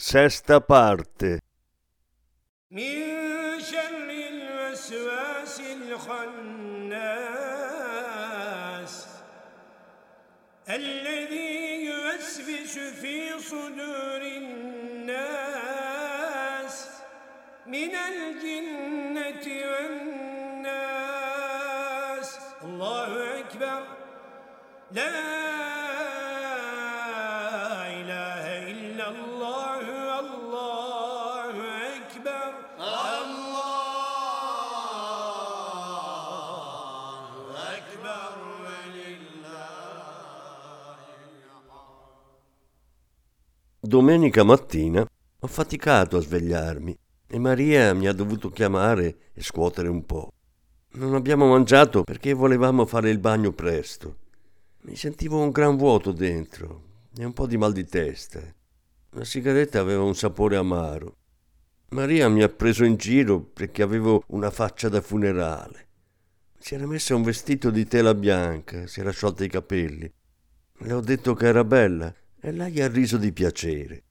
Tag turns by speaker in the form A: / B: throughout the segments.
A: Sesta parte
B: من شر الوسواس الخناس الذي يوسوس في صدور الناس من الجنة والناس الله أكبر لا
A: Domenica mattina ho faticato a svegliarmi e Maria mi ha dovuto chiamare e scuotere un po'. Non abbiamo mangiato perché volevamo fare il bagno presto. Mi sentivo un gran vuoto dentro e un po' di mal di testa. La sigaretta aveva un sapore amaro. Maria mi ha preso in giro perché avevo una faccia da funerale. Si era messa un vestito di tela bianca, si era sciolta i capelli. Le ho detto che era bella e lei ha riso di piacere.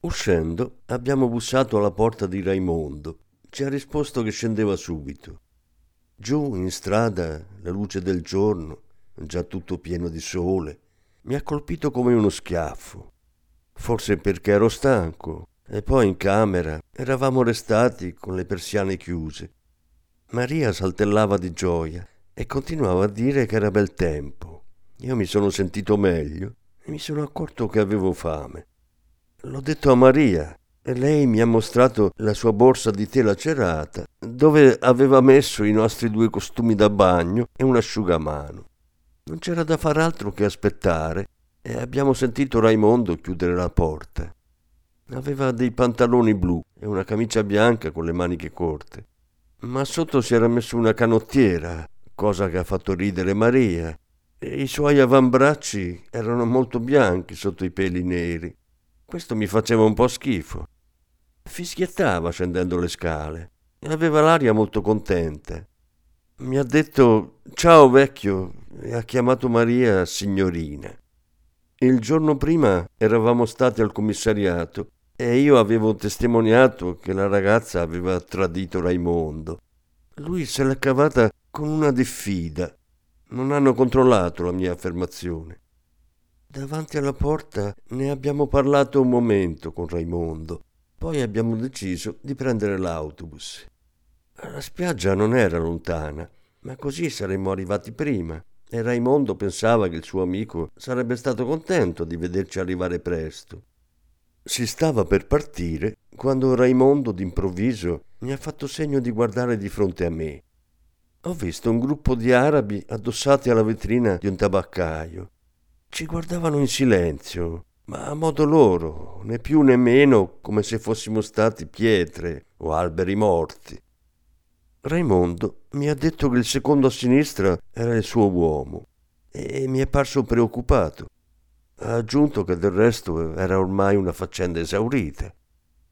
A: Uscendo, abbiamo bussato alla porta di Raimondo. Ci ha risposto che scendeva subito. Giù in strada, la luce del giorno, già tutto pieno di sole, mi ha colpito come uno schiaffo. Forse perché ero stanco e poi in camera eravamo restati con le persiane chiuse. Maria saltellava di gioia e continuava a dire che era bel tempo. Io mi sono sentito meglio e mi sono accorto che avevo fame. L'ho detto a Maria e lei mi ha mostrato la sua borsa di tela cerata dove aveva messo i nostri due costumi da bagno e un asciugamano. Non c'era da far altro che aspettare e abbiamo sentito Raimondo chiudere la porta. Aveva dei pantaloni blu e una camicia bianca con le maniche corte, ma sotto si era messo una canottiera, cosa che ha fatto ridere Maria, e i suoi avambracci erano molto bianchi sotto i peli neri. Questo mi faceva un po' schifo. Fischiettava scendendo le scale e aveva l'aria molto contenta. Mi ha detto ciao vecchio e ha chiamato Maria signorina. Il giorno prima eravamo stati al commissariato e io avevo testimoniato che la ragazza aveva tradito Raimondo. Lui se l'è cavata con una diffida. Non hanno controllato la mia affermazione. Davanti alla porta ne abbiamo parlato un momento con Raimondo. Poi abbiamo deciso di prendere l'autobus. La spiaggia non era lontana, ma così saremmo arrivati prima e Raimondo pensava che il suo amico sarebbe stato contento di vederci arrivare presto. Si stava per partire quando Raimondo d'improvviso mi ha fatto segno di guardare di fronte a me. Ho visto un gruppo di arabi addossati alla vetrina di un tabaccaio. Ci guardavano in silenzio, ma a modo loro, né più né meno come se fossimo stati pietre o alberi morti. Raimondo mi ha detto che il secondo a sinistra era il suo uomo e mi è parso preoccupato. Ha aggiunto che del resto era ormai una faccenda esaurita.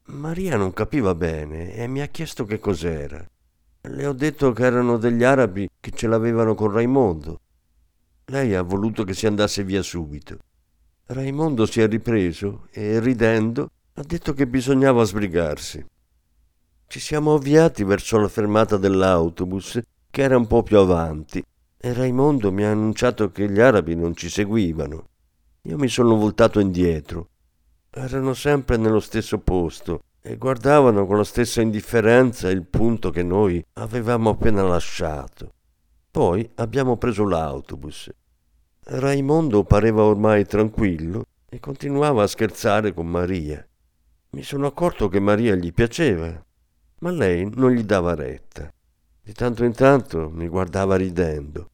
A: Maria non capiva bene e mi ha chiesto che cos'era. Le ho detto che erano degli arabi che ce l'avevano con Raimondo. Lei ha voluto che si andasse via subito. Raimondo si è ripreso e, ridendo, ha detto che bisognava sbrigarsi. Ci siamo avviati verso la fermata dell'autobus, che era un po' più avanti, e Raimondo mi ha annunciato che gli arabi non ci seguivano. Io mi sono voltato indietro. Erano sempre nello stesso posto e guardavano con la stessa indifferenza il punto che noi avevamo appena lasciato. Poi abbiamo preso l'autobus. Raimondo pareva ormai tranquillo e continuava a scherzare con Maria. Mi sono accorto che Maria gli piaceva, ma lei non gli dava retta. Di tanto in tanto mi guardava ridendo.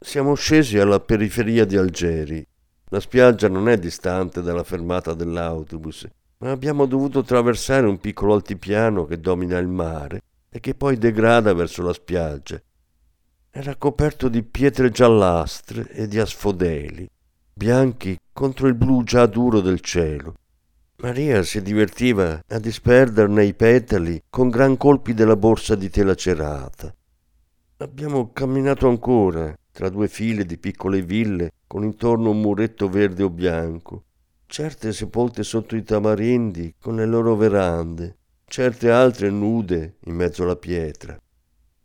A: Siamo scesi alla periferia di Algeri. La spiaggia non è distante dalla fermata dell'autobus, ma abbiamo dovuto attraversare un piccolo altipiano che domina il mare e che poi degrada verso la spiaggia. Era coperto di pietre giallastre e di asfodeli, bianchi contro il blu già duro del cielo. Maria si divertiva a disperderne i petali con gran colpi della borsa di tela cerata. Abbiamo camminato ancora tra due file di piccole ville con intorno un muretto verde o bianco, certe sepolte sotto i tamarindi con le loro verande, certe altre nude in mezzo alla pietra.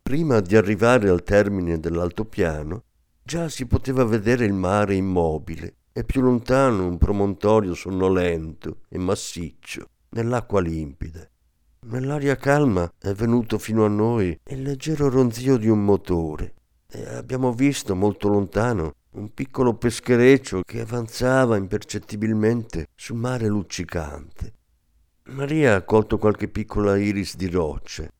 A: Prima di arrivare al termine dell'altopiano, già si poteva vedere il mare immobile e più lontano un promontorio sonnolento e massiccio nell'acqua limpida. Nell'aria calma è venuto fino a noi il leggero ronzio di un motore e abbiamo visto molto lontano un piccolo peschereccio che avanzava impercettibilmente sul mare luccicante. Maria ha colto qualche piccola iris di rocce.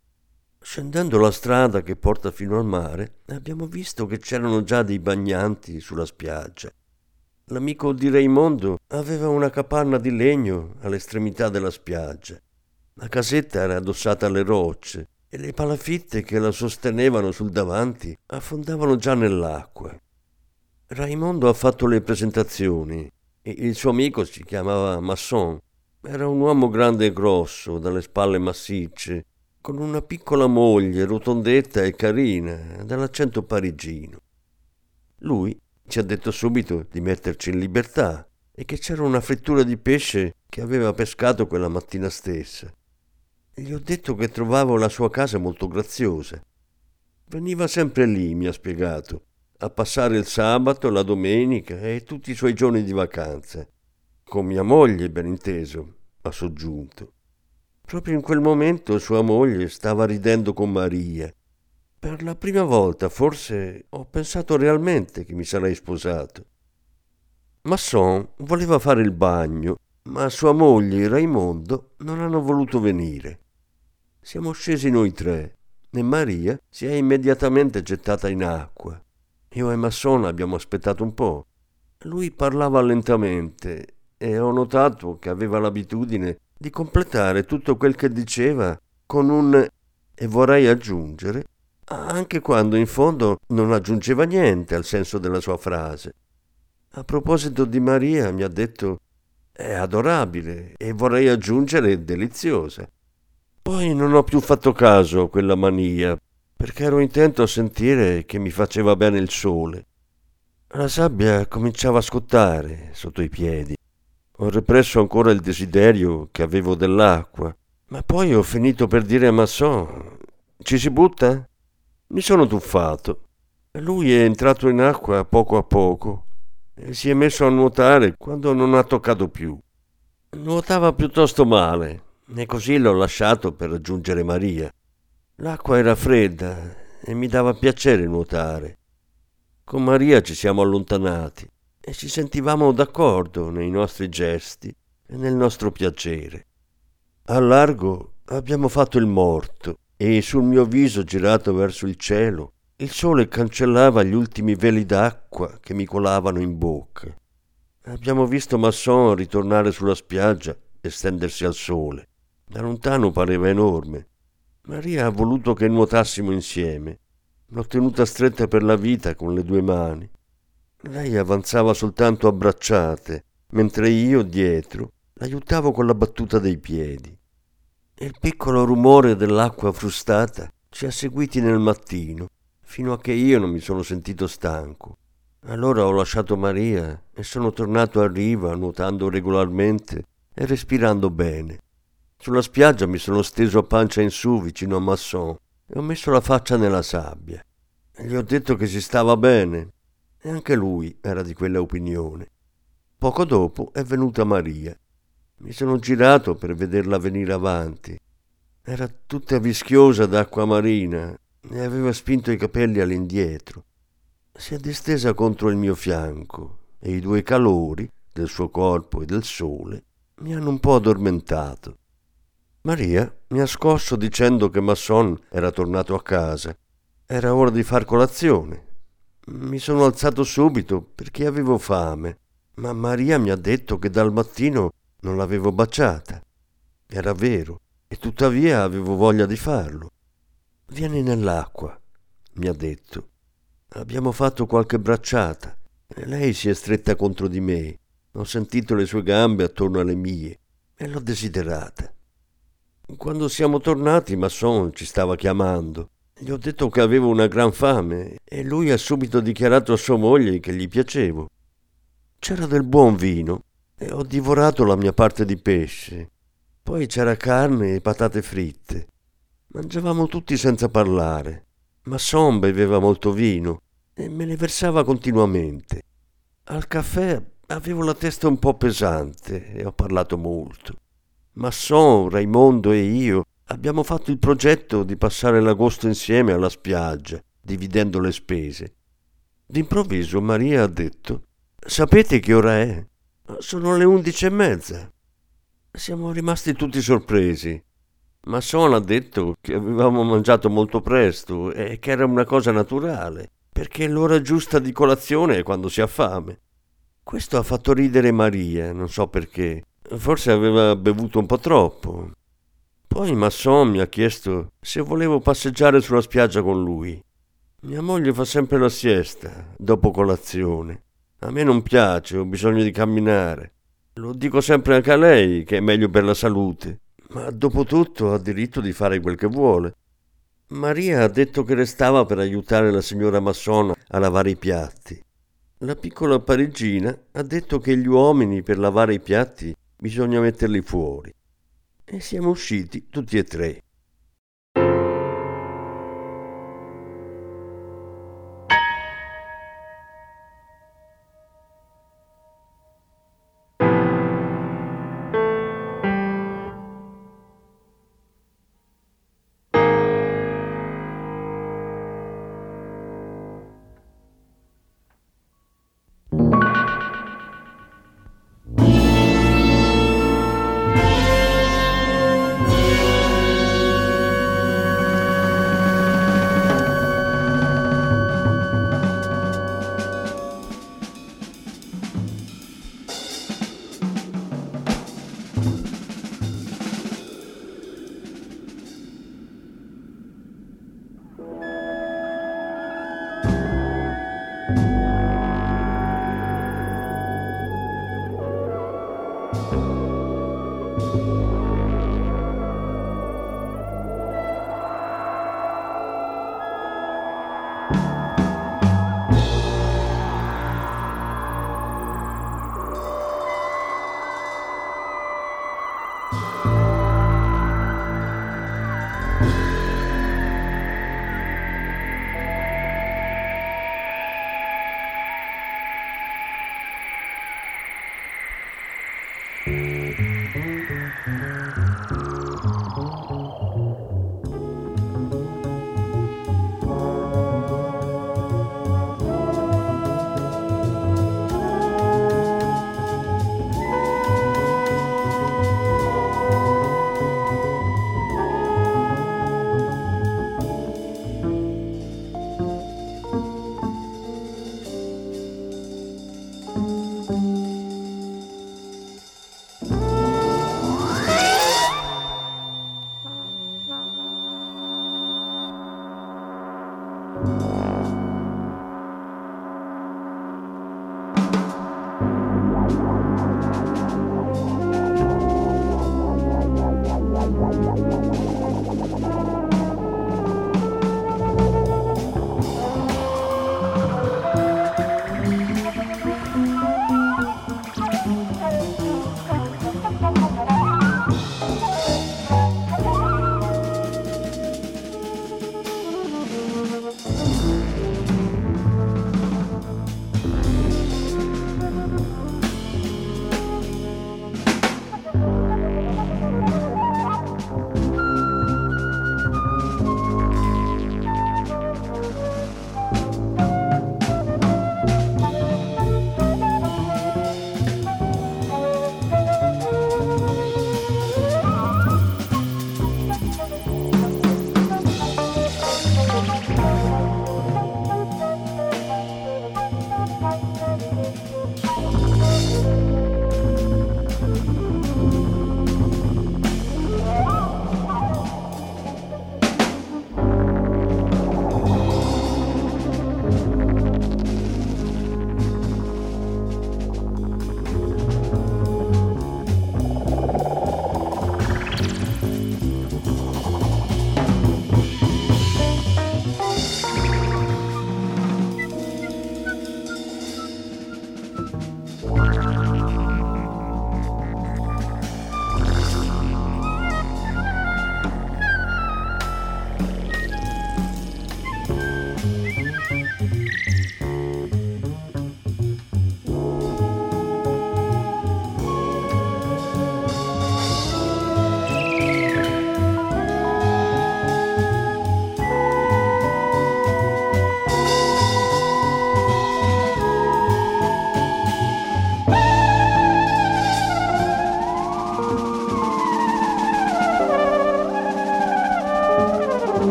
A: Scendendo la strada che porta fino al mare, abbiamo visto che c'erano già dei bagnanti sulla spiaggia. L'amico di Raimondo aveva una capanna di legno all'estremità della spiaggia. La casetta era addossata alle rocce e le palafitte che la sostenevano sul davanti affondavano già nell'acqua. Raimondo ha fatto le presentazioni e il suo amico si chiamava Masson. Era un uomo grande e grosso, dalle spalle massicce, con una piccola moglie rotondetta e carina, dall'accento parigino. Lui ci ha detto subito di metterci in libertà e che c'era una frittura di pesce che aveva pescato quella mattina stessa. Gli ho detto che trovavo la sua casa molto graziosa. Veniva sempre lì, mi ha spiegato, a passare il sabato, la domenica e tutti i suoi giorni di vacanza. Con mia moglie, ben inteso, ha soggiunto. Proprio in quel momento sua moglie stava ridendo con Maria. Per la prima volta, forse, ho pensato realmente che mi sarei sposato. Masson voleva fare il bagno, ma sua moglie e Raimondo non hanno voluto venire. Siamo scesi noi tre e Maria si è immediatamente gettata in acqua. Io e Masson abbiamo aspettato un po'. Lui parlava lentamente e ho notato che aveva l'abitudine di completare tutto quel che diceva con un e vorrei aggiungere, anche quando in fondo non aggiungeva niente al senso della sua frase. A proposito di Maria mi ha detto è adorabile e vorrei aggiungere deliziosa. Poi non ho più fatto caso a quella mania, perché ero intento a sentire che mi faceva bene il sole. La sabbia cominciava a scottare sotto i piedi. Ho represso ancora il desiderio che avevo dell'acqua, ma poi ho finito per dire a Masson: Ci si butta? Mi sono tuffato. Lui è entrato in acqua poco a poco e si è messo a nuotare quando non ha toccato più. Nuotava piuttosto male, e così l'ho lasciato per raggiungere Maria. L'acqua era fredda e mi dava piacere nuotare. Con Maria ci siamo allontanati e ci sentivamo d'accordo nei nostri gesti e nel nostro piacere. A largo abbiamo fatto il morto e sul mio viso girato verso il cielo il sole cancellava gli ultimi veli d'acqua che mi colavano in bocca. Abbiamo visto Masson ritornare sulla spiaggia e stendersi al sole. Da lontano pareva enorme. Maria ha voluto che nuotassimo insieme. L'ho tenuta stretta per la vita con le due mani. Lei avanzava soltanto a bracciate, mentre io, dietro, l'aiutavo con la battuta dei piedi. Il piccolo rumore dell'acqua frustata ci ha seguiti nel mattino, fino a che io non mi sono sentito stanco. Allora ho lasciato Maria e sono tornato a riva nuotando regolarmente e respirando bene. Sulla spiaggia mi sono steso a pancia in su vicino a Masson e ho messo la faccia nella sabbia. Gli ho detto che si stava bene e anche lui era di quella opinione. Poco dopo è venuta Maria. Mi sono girato per vederla venire avanti. Era tutta vischiosa d'acqua marina e aveva spinto i capelli all'indietro. Si è distesa contro il mio fianco e i due calori del suo corpo e del sole mi hanno un po' addormentato. Maria mi ha scosso dicendo che Masson era tornato a casa. Era ora di far colazione. Mi sono alzato subito perché avevo fame, ma Maria mi ha detto che dal mattino non l'avevo baciata. Era vero, e tuttavia avevo voglia di farlo. Vieni nell'acqua, mi ha detto. Abbiamo fatto qualche bracciata e lei si è stretta contro di me. Ho sentito le sue gambe attorno alle mie e l'ho desiderata. Quando siamo tornati, Masson ci stava chiamando. Gli ho detto che avevo una gran fame e lui ha subito dichiarato a sua moglie che gli piacevo. C'era del buon vino e ho divorato la mia parte di pesce. Poi c'era carne e patate fritte. Mangiavamo tutti senza parlare. Masson beveva molto vino e me ne versava continuamente. Al caffè avevo la testa un po' pesante e ho parlato molto. Masson, Raimondo e io abbiamo fatto il progetto di passare l'agosto insieme alla spiaggia, dividendo le spese. D'improvviso Maria ha detto Sapete che ora è? Sono le undici e mezza. Siamo rimasti tutti sorpresi. Masson ha detto che avevamo mangiato molto presto e che era una cosa naturale, perché l'ora giusta di colazione è quando si ha fame. Questo ha fatto ridere Maria, non so perché. Forse aveva bevuto un po' troppo. Poi Masson mi ha chiesto se volevo passeggiare sulla spiaggia con lui. Mia moglie fa sempre la siesta, dopo colazione. A me non piace, ho bisogno di camminare. Lo dico sempre anche a lei, che è meglio per la salute, ma dopo tutto ha diritto di fare quel che vuole. Maria ha detto che restava per aiutare la signora Massona a lavare i piatti. La piccola parigina ha detto che gli uomini per lavare i piatti bisogna metterli fuori. E siamo usciti tutti e tre.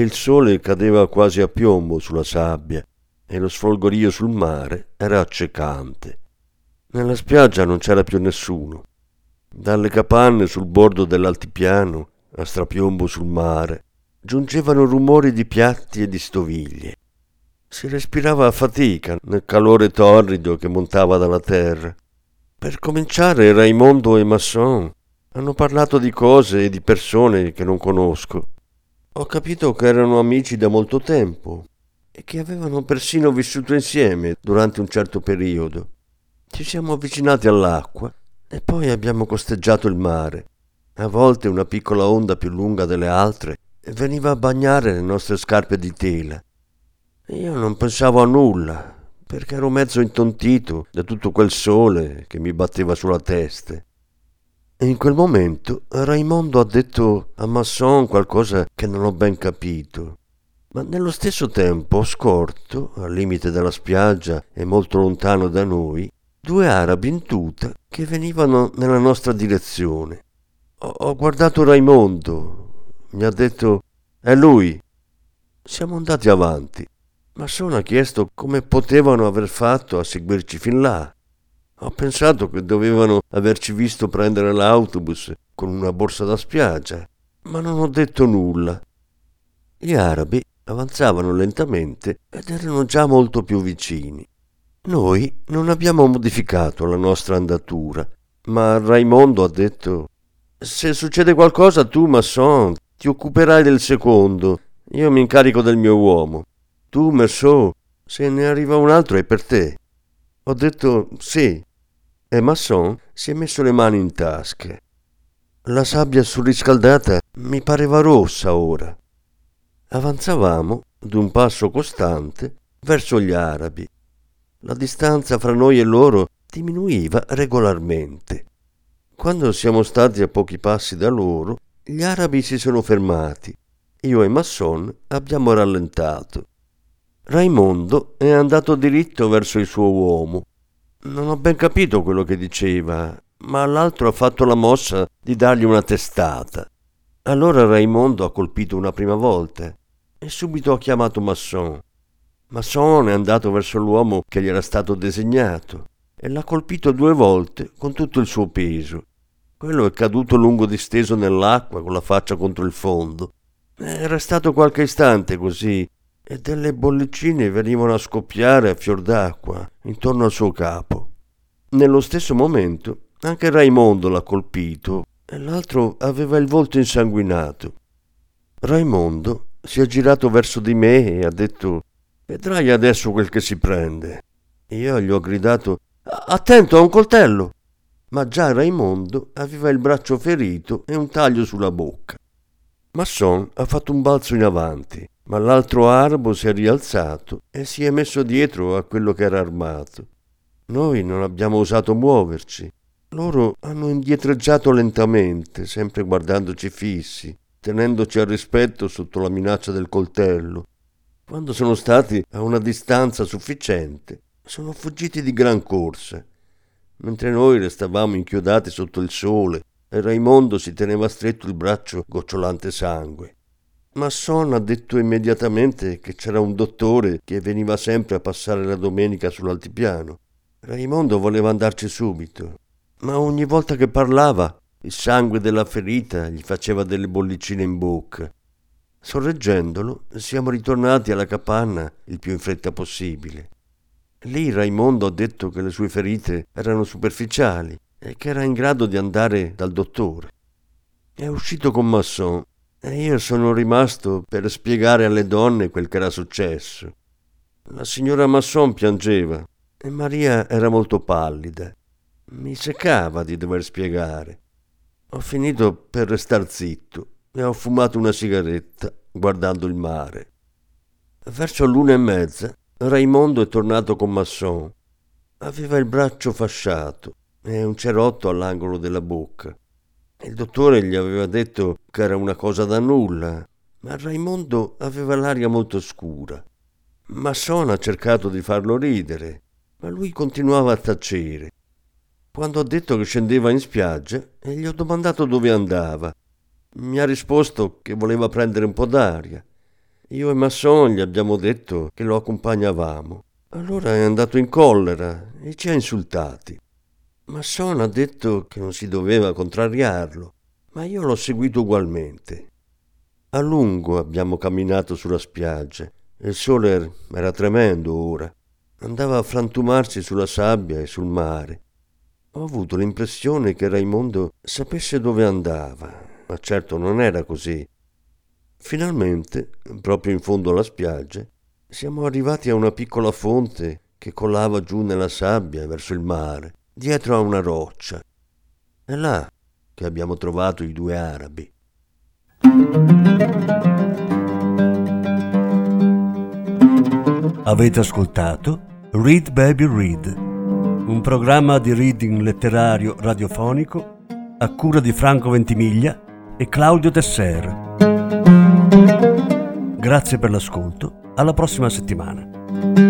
A: Il sole cadeva quasi a piombo sulla sabbia e lo sfolgorio sul mare era accecante. Nella spiaggia non c'era più nessuno. Dalle capanne sul bordo dell'altipiano, a strapiombo sul mare, giungevano rumori di piatti e di stoviglie. Si respirava a fatica nel calore torrido che montava dalla terra. Per cominciare, Raimondo e Masson hanno parlato di cose e di persone che non conosco. Ho capito che erano amici da molto tempo e che avevano persino vissuto insieme durante un certo periodo. Ci siamo avvicinati all'acqua e poi abbiamo costeggiato il mare. A volte una piccola onda più lunga delle altre veniva a bagnare le nostre scarpe di tela. Io non pensavo a nulla, perché ero mezzo intontito da tutto quel sole che mi batteva sulla testa. E in quel momento Raimondo ha detto a Masson qualcosa che non ho ben capito. Ma nello stesso tempo ho scorto, al limite della spiaggia e molto lontano da noi, due arabi in tuta che venivano nella nostra direzione. Ho, ho guardato Raimondo, mi ha detto è lui. Siamo andati avanti. Masson ha chiesto come potevano aver fatto a seguirci fin là. Ho pensato che dovevano averci visto prendere l'autobus con una borsa da spiaggia, ma non ho detto nulla. Gli arabi avanzavano lentamente ed erano già molto più vicini. Noi non abbiamo modificato la nostra andatura, ma Raimondo ha detto Se succede qualcosa tu, Masson, ti occuperai del secondo, io mi incarico del mio uomo. Tu, Merceau, se ne arriva un altro è per te. Ho detto sì e Masson si è messo le mani in tasche. La sabbia surriscaldata mi pareva rossa ora. Avanzavamo d'un passo costante verso gli arabi. La distanza fra noi e loro diminuiva regolarmente. Quando siamo stati a pochi passi da loro, gli arabi si sono fermati. Io e Masson abbiamo rallentato. Raimondo è andato diritto verso il suo uomo non ho ben capito quello che diceva, ma l'altro ha fatto la mossa di dargli una testata. Allora Raimondo ha colpito una prima volta e subito ha chiamato Masson. Masson è andato verso l'uomo che gli era stato designato e l'ha colpito due volte con tutto il suo peso. Quello è caduto lungo disteso nell'acqua con la faccia contro il fondo. È restato qualche istante così e delle bollicine venivano a scoppiare a fior d'acqua intorno al suo capo. Nello stesso momento anche Raimondo l'ha colpito e l'altro aveva il volto insanguinato. Raimondo si è girato verso di me e ha detto Vedrai adesso quel che si prende. Io gli ho gridato Attento, ha un coltello! Ma già Raimondo aveva il braccio ferito e un taglio sulla bocca. Masson ha fatto un balzo in avanti ma l'altro arabo si è rialzato e si è messo dietro a quello che era armato. Noi non abbiamo osato muoverci. Loro hanno indietreggiato lentamente, sempre guardandoci fissi, tenendoci a rispetto sotto la minaccia del coltello. Quando sono stati a una distanza sufficiente, sono fuggiti di gran corsa, mentre noi restavamo inchiodati sotto il sole e Raimondo si teneva stretto il braccio gocciolante sangue. Masson ha detto immediatamente che c'era un dottore che veniva sempre a passare la domenica sull'altipiano. Raimondo voleva andarci subito, ma ogni volta che parlava il sangue della ferita gli faceva delle bollicine in bocca. Sorreggendolo, siamo ritornati alla capanna il più in fretta possibile. Lì Raimondo ha detto che le sue ferite erano superficiali e che era in grado di andare dal dottore. È uscito con Masson e io sono rimasto per spiegare alle donne quel che era successo. La signora Masson piangeva e Maria era molto pallida. Mi seccava di dover spiegare. Ho finito per restar zitto e ho fumato una sigaretta guardando il mare. Verso l'una e mezza Raimondo è tornato con Masson. Aveva il braccio fasciato e un cerotto all'angolo della bocca. Il dottore gli aveva detto che era una cosa da nulla, ma Raimondo aveva l'aria molto scura. Masson ha cercato di farlo ridere, ma lui continuava a tacere. Quando ho detto che scendeva in spiaggia e gli ho domandato dove andava, mi ha risposto che voleva prendere un po' d'aria. Io e Masson gli abbiamo detto che lo accompagnavamo. Allora è andato in collera e ci ha insultati. Masson ha detto che non si doveva contrariarlo, ma io l'ho seguito ugualmente. A lungo abbiamo camminato sulla spiaggia il sole era tremendo ora. Andava a frantumarsi sulla sabbia e sul mare. Ho avuto l'impressione che Raimondo sapesse dove andava, ma certo non era così. Finalmente, proprio in fondo alla spiaggia, siamo arrivati a una piccola fonte che colava giù nella sabbia verso il mare, dietro a una roccia. È là che abbiamo trovato i due arabi.
C: Avete ascoltato Read Baby Read, un programma di reading letterario radiofonico a cura di Franco Ventimiglia e Claudio Tesser. Grazie per l'ascolto, alla prossima settimana.